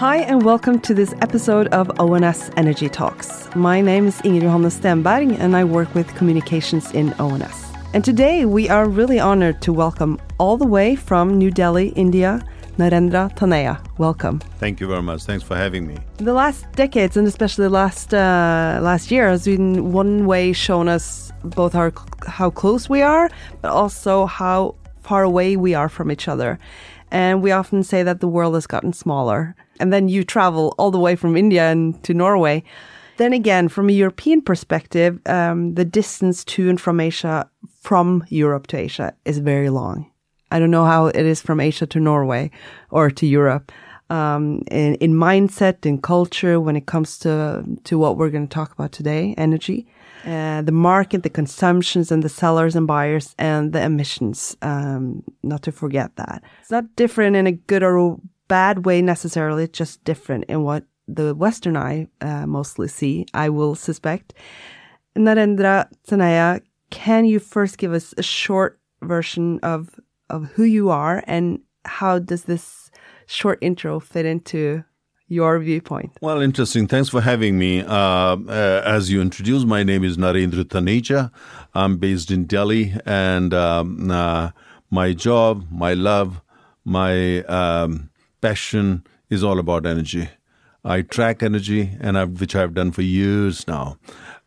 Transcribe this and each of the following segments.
Hi, and welcome to this episode of ONS Energy Talks. My name is Ingrid Johanne Stenberg, and I work with communications in ONS. And today we are really honored to welcome all the way from New Delhi, India, Narendra Taneja. Welcome. Thank you very much. Thanks for having me. The last decades, and especially last uh, last year, has in one way shown us both our, how close we are, but also how far away we are from each other. And we often say that the world has gotten smaller. And then you travel all the way from India and to Norway. Then again, from a European perspective, um, the distance to and from Asia, from Europe to Asia, is very long. I don't know how it is from Asia to Norway or to Europe. Um, in, in mindset and culture, when it comes to to what we're going to talk about today, energy, uh, the market, the consumptions, and the sellers and buyers, and the emissions. Um, not to forget that it's not different in a good or bad way necessarily. Just different in what the Western eye uh, mostly see. I will suspect. Narendra Taneja, can you first give us a short version of of who you are and how does this short intro fit into your viewpoint? Well, interesting. Thanks for having me. Uh, uh, as you introduced, my name is Narendra Taneja. I'm based in Delhi, and um, uh, my job, my love, my um, passion is all about energy. I track energy, and I've, which I've done for years now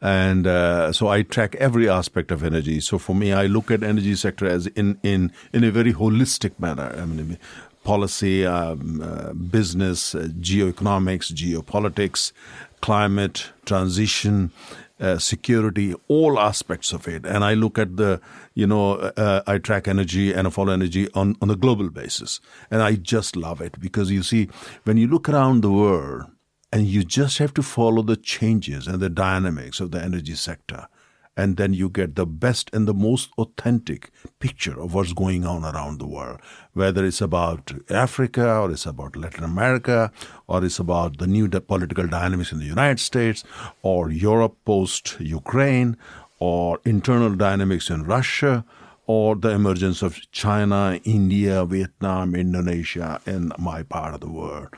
and uh, so I track every aspect of energy. So for me, I look at energy sector as in in in a very holistic manner. I mean, policy, um, uh, business, uh, geoeconomics, geopolitics, climate, transition. Uh, security, all aspects of it, and I look at the, you know, uh, I track energy and I follow energy on on a global basis, and I just love it because you see, when you look around the world, and you just have to follow the changes and the dynamics of the energy sector. And then you get the best and the most authentic picture of what's going on around the world. Whether it's about Africa or it's about Latin America or it's about the new political dynamics in the United States or Europe post Ukraine or internal dynamics in Russia or the emergence of China, India, Vietnam, Indonesia, in my part of the world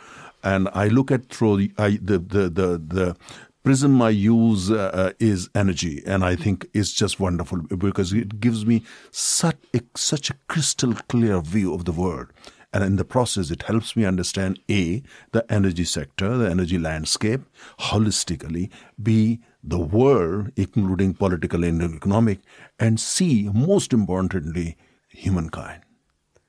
and I look at through the I, the, the the the prism I use uh, uh, is energy, and I think it's just wonderful because it gives me such a, such a crystal clear view of the world. And in the process, it helps me understand A, the energy sector, the energy landscape, holistically, B, the world, including political and economic, and C, most importantly, humankind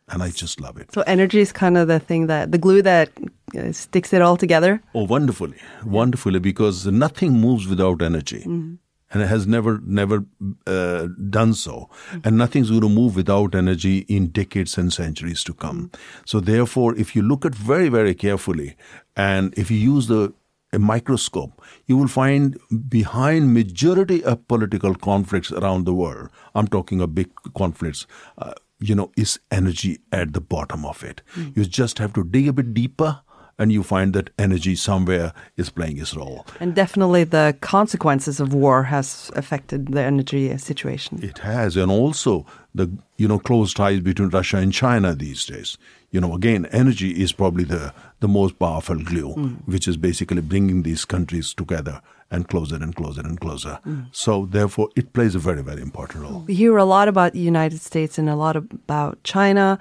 and I just love it. So energy is kind of the thing that the glue that uh, sticks it all together. Oh, wonderfully, wonderfully, because nothing moves without energy. Mm-hmm. And it has never, never uh, done so. Mm-hmm. And nothing's going to move without energy in decades and centuries to come. Mm-hmm. So, therefore, if you look at very, very carefully, and if you use the a microscope, you will find behind majority of political conflicts around the world. I'm talking of big conflicts. Uh, you know, is energy at the bottom of it. Mm. You just have to dig a bit deeper and you find that energy somewhere is playing its role. And definitely the consequences of war has affected the energy situation. It has, and also the you know close ties between Russia and China these days. You know, again, energy is probably the the most powerful glue, mm. which is basically bringing these countries together and closer and closer and closer. Mm. So therefore, it plays a very very important role. We hear a lot about the United States and a lot about China,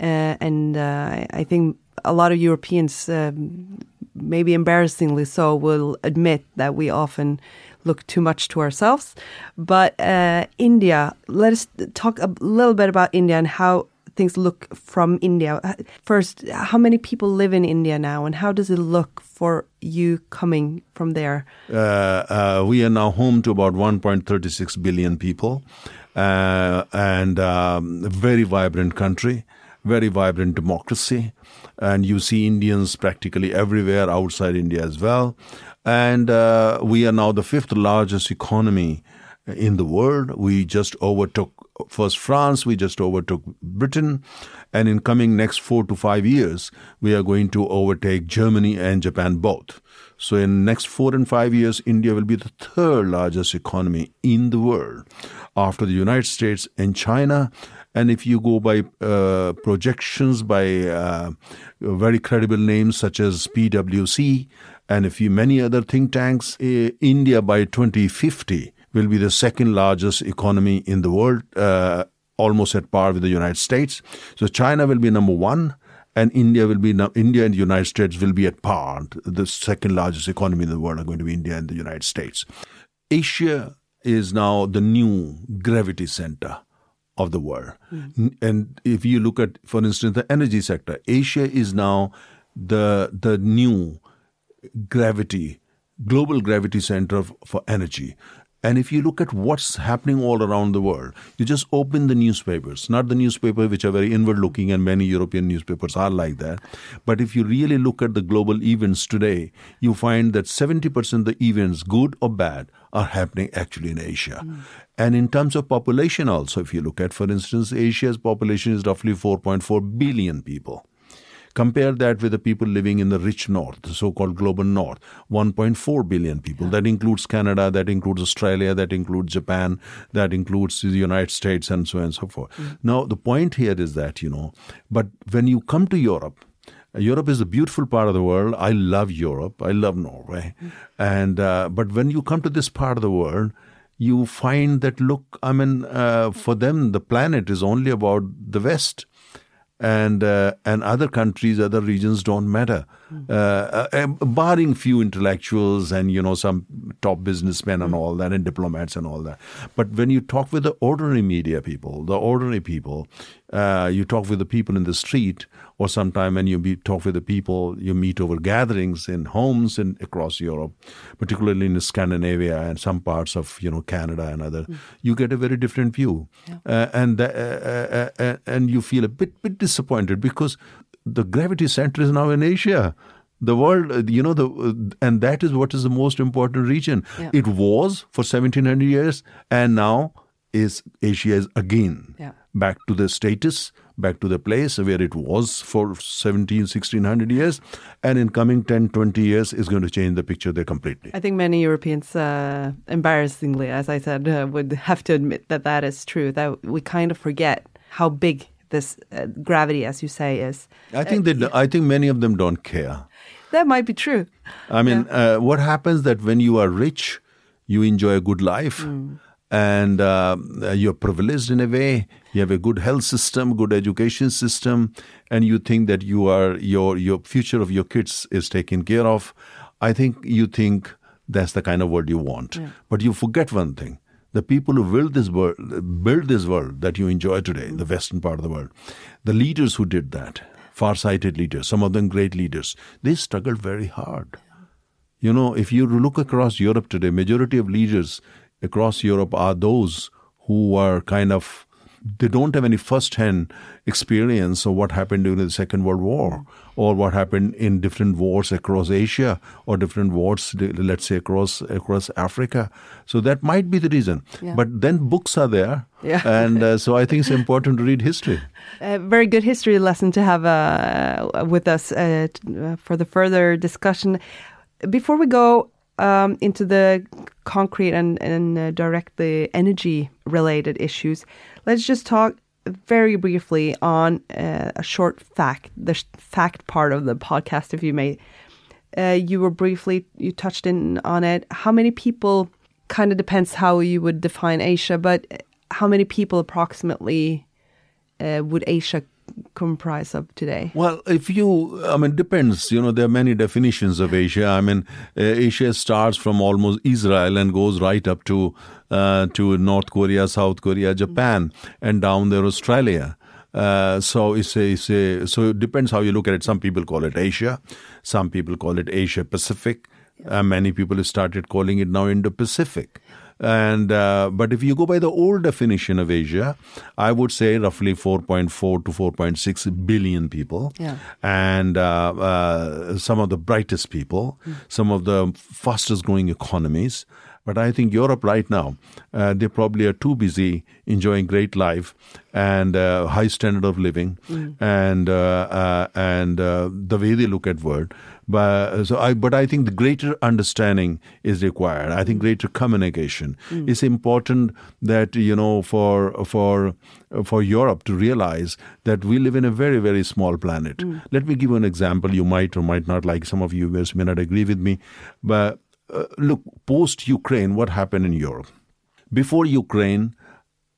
uh, and uh, I think a lot of Europeans, um, maybe embarrassingly so, will admit that we often look too much to ourselves. But uh, India, let us talk a little bit about India and how things look from India. First, how many people live in India now, and how does it look for you coming from there? Uh, uh, we are now home to about 1.36 billion people, uh, and um, a very vibrant country, very vibrant democracy, and you see Indians practically everywhere outside India as well. And uh, we are now the fifth largest economy in the world. We just overtook first France, we just overtook Britain, and in coming next four to five years, we are going to overtake Germany and Japan both. So in next four and five years, India will be the third largest economy in the world after the United States and China. And if you go by uh, projections by uh, very credible names such as PwC and a few many other think tanks, uh, India by 2050 will be the second largest economy in the world, uh, almost at par with the United States. So China will be number one and India will be India and the United States will be at par. The second largest economy in the world are going to be India and the United States. Asia is now the new gravity center of the world. Mm. And if you look at, for instance, the energy sector, Asia is now the the new gravity, global gravity center for energy. And if you look at what's happening all around the world, you just open the newspapers, not the newspaper which are very inward looking, and many European newspapers are like that. But if you really look at the global events today, you find that 70% of the events, good or bad, are happening actually in Asia. Mm. And in terms of population, also, if you look at, for instance, Asia's population is roughly 4.4 billion people. Compare that with the people living in the rich north, the so called global north 1.4 billion people. Yeah. That includes Canada, that includes Australia, that includes Japan, that includes the United States, and so on and so forth. Mm. Now, the point here is that, you know, but when you come to Europe, Europe is a beautiful part of the world. I love Europe. I love Norway. Mm. And uh, but when you come to this part of the world, you find that look, I mean, uh, for them the planet is only about the West and uh, and other countries, other regions don't matter, mm. uh, uh, barring few intellectuals and you know some top businessmen mm. and hmm. all that, and diplomats and all that. But when you talk with the ordinary media people, the ordinary people, uh, you talk with the people in the street, or sometime when you meet, talk with the people, you meet over gatherings in homes in across Europe, particularly in Scandinavia and some parts of you know Canada and other, mm. you get a very different view, yeah. uh, and uh, uh, uh, and you feel a bit bit disappointed because the gravity center is now in Asia the world you know the and that is what is the most important region yeah. it was for 1700 years and now is asia is again yeah back to the status, back to the place where it was for 17, 1600 years. And in coming 10, 20 years, is going to change the picture there completely. I think many Europeans, uh, embarrassingly, as I said, uh, would have to admit that that is true, that we kind of forget how big this uh, gravity, as you say, is. I think that yeah. I think many of them don't care. That might be true. I mean, yeah. Uh, what happens that when you are rich, you enjoy a good life. Mm and uh, you're privileged in a way. You have a good health system, good education system, and you think that you are your your future of your kids is taken care of. I think you think that's the kind of world you want, yeah. but you forget one thing: the people who build this world, build this world that you enjoy today, the western part of the world, the leaders who did that, far-sighted leaders, some of them great leaders, they struggled very hard. You know, if you look across Europe today, majority of leaders across Europe are those who are kind of they don't have any first-hand experience of what happened during the Second World War or what happened in different wars across Asia or different wars, let's say across across Africa. So that might be the reason. Yeah. But then books are there, yeah. and uh, so I think it's important to read history. A very good history lesson to have uh, with us uh, for the further discussion. Before we go, um, into the concrete and, and uh, directly energy related issues, let's just talk very briefly on uh, a short fact, the fact part of the podcast, if you may. Uh, you were briefly, you touched in on it. How many people, kind of depends how you would define Asia, but how many people approximately uh, would Asia comprise of today? Well, if you, I mean, depends. You know, there are many definitions of Asia. I mean, uh, Asia starts from almost Israel and goes right up to uh, to North Korea, South Korea, Japan, and down there Australia. Uh, so it's a, it's a, so it depends how you look at it. Some people call it Asia, some people call it Asia Pacific. Uh, many people have started calling it now Indo Pacific. And uh, but if you go by the old definition of Asia, I would say roughly 4.4 to 4.6 billion people, yeah. and uh, uh, some of the brightest people, mm. some of the fastest growing economies. But I think Europe right now, uh, they probably are too busy enjoying great life and uh, high standard of living mm. and uh, uh and uh, the way they look at world. But so I, but I think the greater understanding is required. I think greater communication mm. is important. That you know, for for for Europe to realize that we live in a very very small planet. Mm. Let me give you an example. You might or might not like. Some of you may not agree with me, but uh, look, post Ukraine, what happened in Europe? Before Ukraine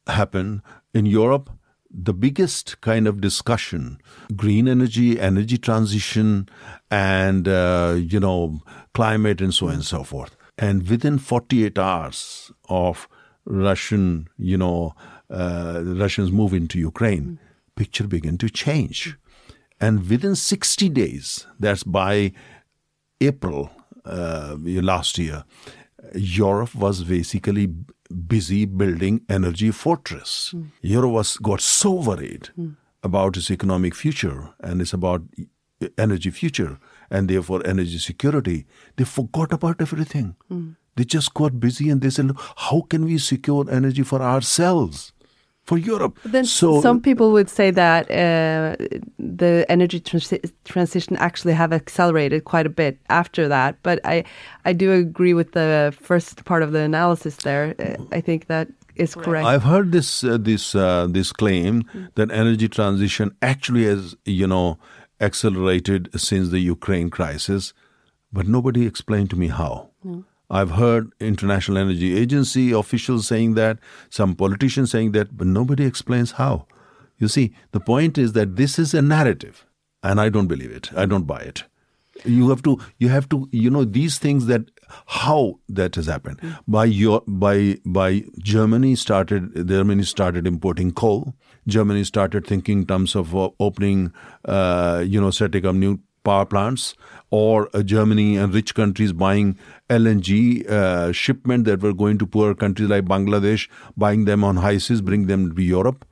happened in Europe, the biggest kind of discussion green energy energy transition and uh, you know climate and so on and so forth and within 48 hours of russian you know uh, russians move into ukraine picture began to change and within 60 days that's by april last year, Europe was basically busy building energy fortress. Mm. Europe was got so worried mm. about its economic future and it's about energy future and therefore energy security. They forgot about everything. Mm. They just got busy and they said, how can we secure energy for ourselves? For Europe. But then so some people would say that uh, the energy transi transition actually have accelerated quite a bit after that. But I I do agree with the first part of the analysis there. Uh, I think that is correct. I've heard this uh, this uh, this claim mm. that energy transition actually has you know accelerated since the Ukraine crisis, but nobody explained to me how. Mm. I've heard International Energy Agency officials saying that, some politicians saying that, but nobody explains how. You see, the point is that this is a narrative, and I don't believe it. I don't buy it. You have to, you have to, you know, these things that how that has happened mm. by your by by Germany started Germany started importing coal. Germany started thinking in terms of uh, opening, uh, you know, setting up new power plants or uh, Germany and rich countries buying LNG uh, shipment that were going to poor countries like Bangladesh, buying them on high seas, bring them to Europe,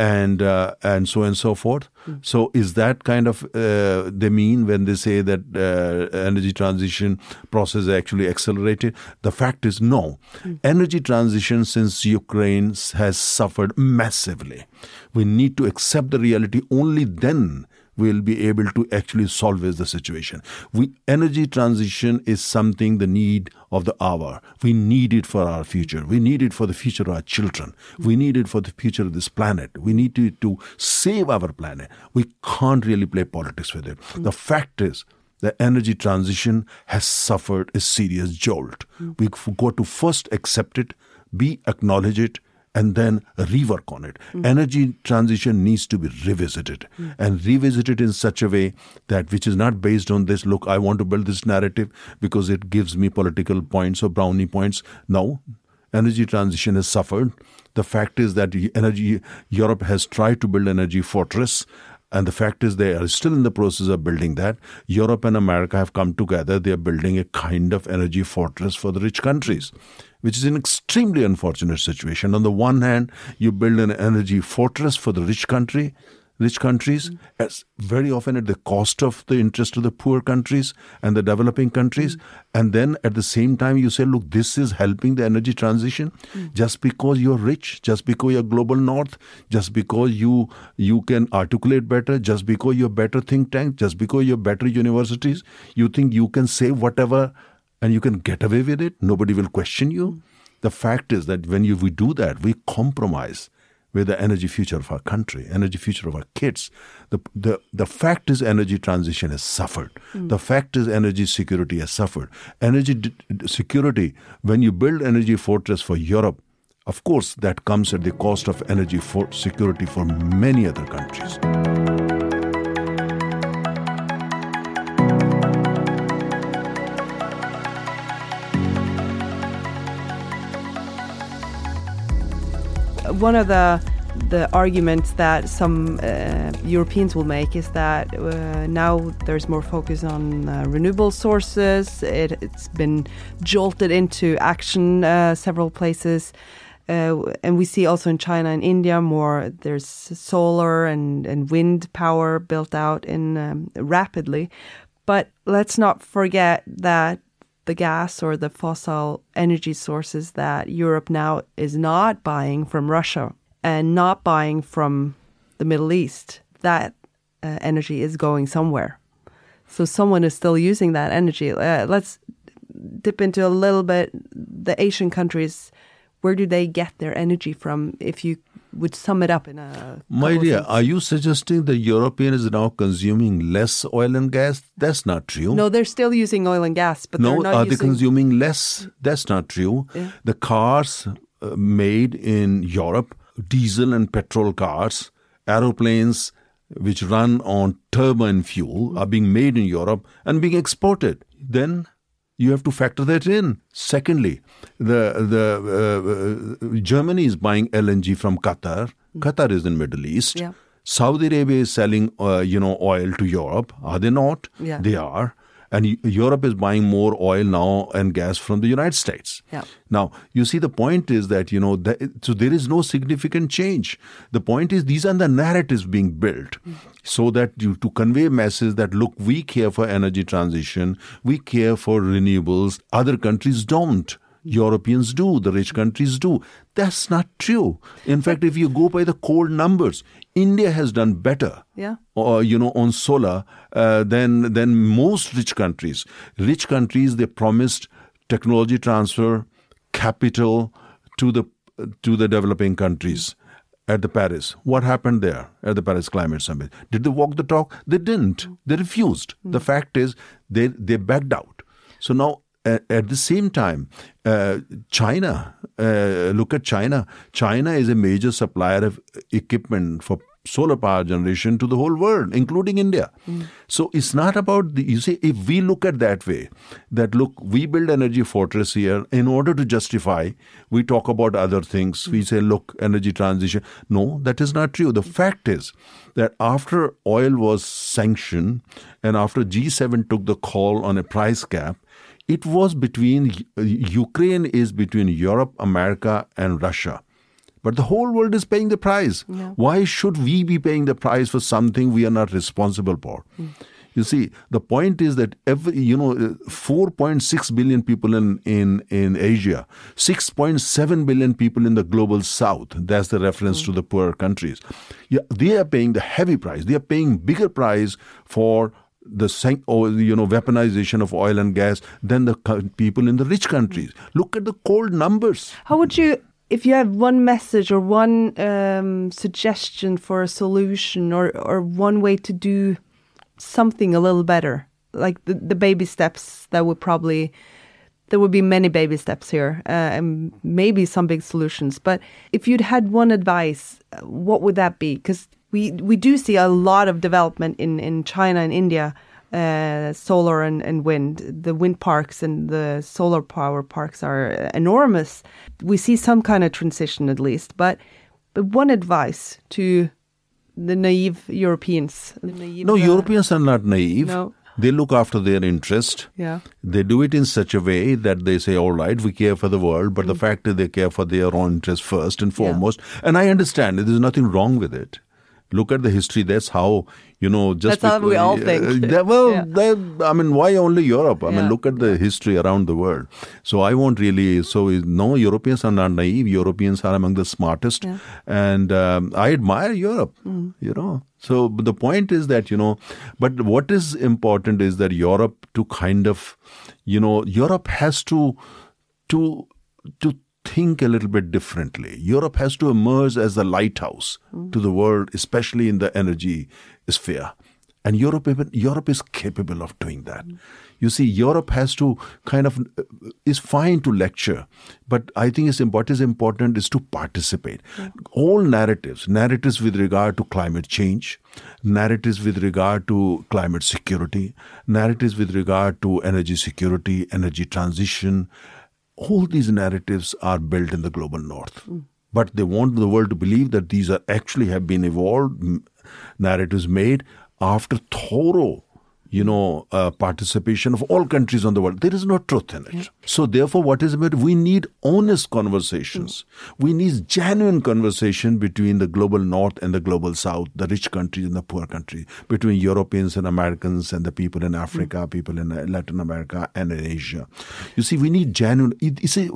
and uh, and so and so forth. Mm. So is that kind of uh, they mean when they say that uh, energy transition process actually accelerated? The fact is no. Mm. Energy transition since Ukraine has suffered massively. We need to accept the reality. Only then we'll be able to actually solve the situation. We, energy transition is something the need of the hour. We need it for our future. We need it for the future of our children. We need it for the future of this planet. We need to, to save our planet. We can't really play politics with it. The fact is, the energy transition has suffered a serious jolt. We've got to first accept it, be acknowledge it, and then rework on it. Mm. Energy transition needs to be revisited mm. and revisited in such a way that which is not based on this look, I want to build this narrative because it gives me political points or brownie points. No, energy transition has suffered. The fact is that energy Europe has tried to build energy fortress and the fact is, they are still in the process of building that. Europe and America have come together. They are building a kind of energy fortress for the rich countries which is an extremely unfortunate situation. On the one hand, you build an energy fortress for the rich country, rich countries, mm. as very often at the cost of the interest of the poor countries and the developing countries. Mm. And then at the same time, you say, look, this is helping the energy transition. Mm. Just because you're rich, just because you're global north, just because you you can articulate better, just because you're better think tank, just because you're better universities, you think you can say whatever and you can get away with it. Nobody will question you. The fact is that when you, we do that, we compromise with the energy future of our country, energy future of our kids. The, the, the fact is energy transition has suffered. Mm. The fact is energy security has suffered. Energy d- security, when you build energy fortress for Europe, of course, that comes at the cost of energy for security for many other countries. One of the the arguments that some uh, Europeans will make is that uh, now there's more focus on uh, renewable sources. It, has been jolted into action uh, several places. Uh, and we see also in China and India more there's solar and, and wind power built out in um, rapidly. But let's not forget that the gas or the fossil energy sources that Europe now is not buying from Russia and not buying from the Middle East, that uh, energy is going somewhere. So someone is still using that energy. Uh, let's dip into a little bit the Asian countries. Where do they get their energy from? If you would sum it up in a my dear, are you suggesting the European is now consuming less oil and gas? That's not true. no, they're still using oil and gas, but No, they're not are they consuming less? That's not true. Yeah. The cars uh, made in Europe, diesel and petrol cars, aeroplanes which run on turbine fuel are being made in Europe and being exported. Then you have to factor that in. Secondly, the the uh, uh, Germany is buying LNG from Qatar. Qatar is in Middle East. Yeah. Saudi Arabia is selling, uh, you know, oil to Europe. Are they not? Yeah. They are. And Europe is buying more oil now and gas from the United States. Yeah. Now, you see, the point is that, you know, that, so there is no significant change. The point is these are the narratives being built so that you, to convey message that, look, we care for energy transition, we care for renewables, other countries don't. Europeans do, the rich countries do. That's not true. In fact, if you go by the cold numbers, India has done better Yeah. or you know on solar uh, than than most rich countries. Rich countries they promised technology transfer, capital to the to the developing countries at the Paris. What happened there at the Paris Climate Summit? Did they walk the talk? They didn't. They refused. The fact is they they backed out. So now. At, at the same time, uh, China, uh, look at China. China is a major supplier of equipment for solar power generation to the whole world, including India. So it's not about the, you see, if we look at that way, that look, we build energy fortress here in order to justify, we talk about other things. We say, look, energy transition. No, that is not true. The fact is that after oil was sanctioned and after G7 took the call on a price cap, it was between uh, Ukraine is between Europe, America, and Russia. But the whole world is paying the price. Why should we be paying the price for something we are not responsible for? Hmm. You see, the point is that every you know, uh, 4.6 billion people in in in Asia, 6.7 billion people in the global South. That's the reference to hmm. the poorer countries. Yeah, they are paying the heavy price. They are paying bigger price for the you know weaponization of oil and gas than the people in the rich countries. Look at the cold numbers. How would you, if you have one message or one um, suggestion for a solution or, or one way to do something a little better, like the, the baby steps that would probably, there would be many baby steps here uh, and maybe some big solutions. But if you'd had one advice, uh, what would that be? Because we, we do see a lot of development in, in China and India. Uh, solar and, and wind. The wind parks and the solar power parks are enormous. We see some kind of transition at least. But but one advice to the naive Europeans. The naive, No, uh, Europeans are not naive. No. They look after their interest. Yeah. They do it in such a way that they say, all right, we care for the world, but the fact is they care for their own interest first and Mm. Yeah. foremost. And I understand it. There's nothing wrong with it. Look at the history. That's how, you know, just That's how we all uh, think. that- well, Yeah. that- I mean, why only Europe? I Yeah. mean, look at the history around the world. So I won't really, so no, Europeans are not naive. Europeans are among the smartest. Yeah. And um, I admire Europe, you know. So but the point is that, you know, but what is important is that Europe to kind of, you know, Europe has to, to, to think a little bit differently. Europe has to emerge as the lighthouse to the world, especially in the energy sphere. And Europe, even- Europe is capable of doing that. You see, Europe has to kind of is fine to lecture, but I think it's, what is important is to participate. All narratives, narratives with regard to climate change, narratives with regard to climate security, narratives with regard to energy security, energy transition, all these narratives are built in the global north. But they want the world to believe that these are actually have been evolved narratives made after thorough you know, uh, participation of all countries on the world. There is no truth in it. So therefore, what is it? We need honest conversations. We need genuine conversation between the global north and the global south, the rich countries and the poor countries, between Europeans and Americans and the people in Africa, mm. people in uh, Latin America and in Asia. You see, we need genuine. You see,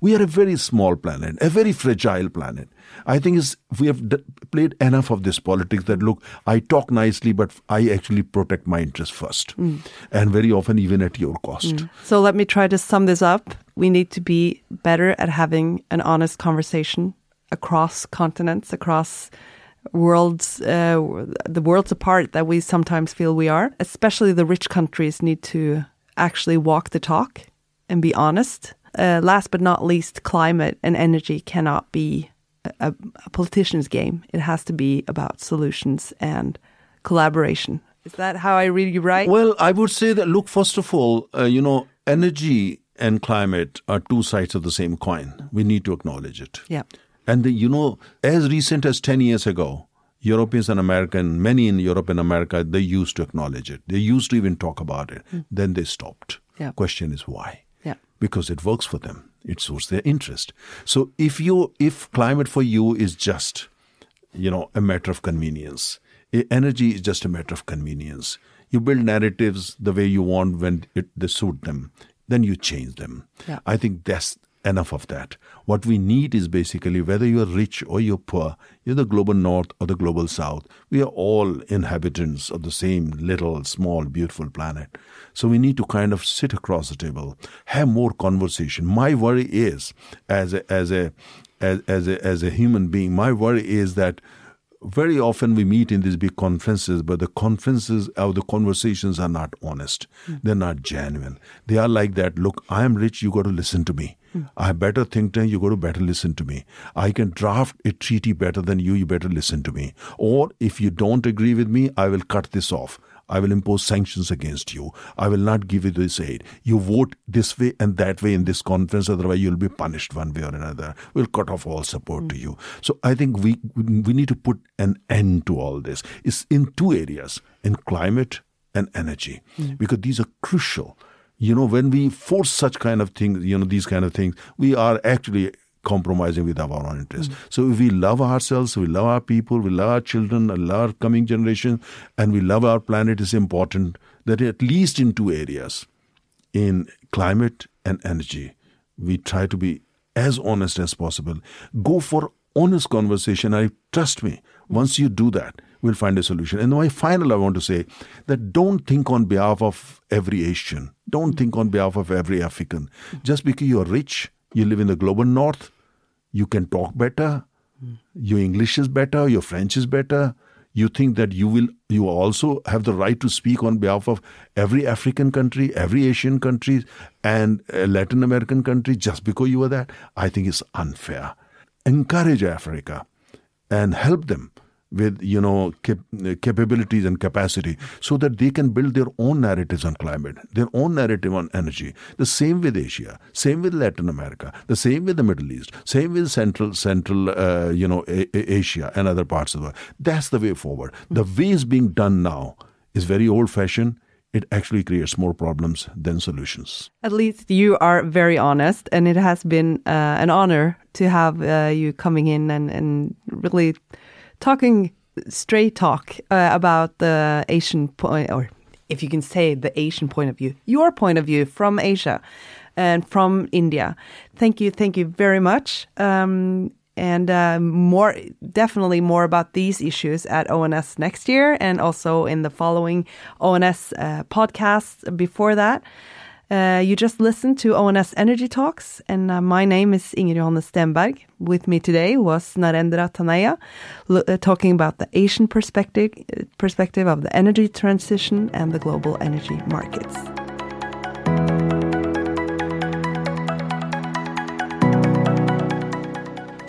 we are a very small planet, a very fragile planet. I think is we have d- played enough of this politics that look, I talk nicely, but I actually protect my interests first, mm. and very often even at your cost. Mm. So let me try to sum this up. We need to be better at having an honest conversation across continents, across worlds, uh, the worlds apart that we sometimes feel we are. Especially the rich countries need to actually walk the talk and be honest. Uh, last but not least, climate and energy cannot be a, a politician's game. It has to be about solutions and collaboration. Is that how I read you right? Well, I would say that, look, first of all, uh, you know, energy and climate are two sides of the same coin. We need to acknowledge it. Yeah. And, the, you know, as recent as 10 years ago, Europeans and American, many in Europe and America, they used to acknowledge it. They used to even talk about it. Mm. Then they stopped. Yeah. Question is why? Yeah. Because it works for them it suits their interest. So if you if climate for you is just you know a matter of convenience, energy is just a matter of convenience. You build narratives the way you want when it they suit them, then you change them. Yeah. I think that's enough of that. What we need is basically whether you're rich or you're poor, you're the global north or the global south, we are all inhabitants of the same little, small, beautiful planet. So we need to kind of sit across the table, have more conversation. My worry is, as a, as a, as, as a, as a human being, my worry is that very often we meet in these big conferences, but the conferences or the conversations are not honest. Mm. They're not genuine. They are like that. Look, I am rich. You got to listen to me. Mm. I have better think tank. You got to better listen to me. I can draft a treaty better than you. You better listen to me. Or if you don't agree with me, I will cut this off. I will impose sanctions against you. I will not give you this aid. You vote this way and that way in this conference, otherwise you'll be punished one way or another. We'll cut off all support mm. to you. So I think we we need to put an end to all this. It's in two areas, in climate and energy, mm. because these are crucial. You know, when we force such kind of things, you know, these kind of things, we are actually compromising with our own interests. Mm. So if we love ourselves, we love our people, we love our children, we love our coming generation, and we love our planet, it's important that at least in two areas, in climate and energy, we try to be as honest as possible. Go for honest conversation. I trust me. Once you do that, we'll find a solution. And my final, I want to say that don't think on behalf of every Asian. Don't think on behalf of every African. Just because you're rich, you live in the global north, you can talk better, your English is better, your French is better. You think that you will you also have the right to speak on behalf of every African country, every Asian country, and uh, Latin American country just because you are that? I think it's unfair. Encourage Africa and help them with you know cap- capabilities and capacity so that they can build their own narratives on climate their own narrative on energy. The same with asia same with latin america the same with the middle east same with central central uh, you know a- a- asia and other parts of the world. That's the way forward. The way it's being done now is very old fashioned it actually creates more problems than solutions. At least you are very honest, and it has been uh, an honor to have uh, you coming in and, and really talking straight talk uh, about the Asian point, or if you can say the Asian point of view, your point of view from Asia and from India. Thank you, thank you very much. Um, and uh, more, definitely more about these issues at ONS next year, and also in the following ONS uh, podcasts before that. Uh, you just listened to ONS Energy Talks, and uh, my name is Ingrid Johanne Stenberg. With me today was Narendra Taneja, uh, talking about the Asian perspective, perspective of the energy transition and the global energy markets.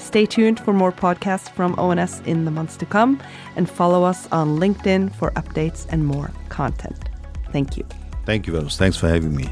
Stay tuned for more podcasts from ONS in the months to come, and follow us on LinkedIn for updates and more content. Thank you. Thank you, Venus. Thanks for having me.